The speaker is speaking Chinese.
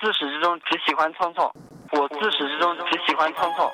自始至终只喜欢聪聪，我自始至终只喜欢聪聪。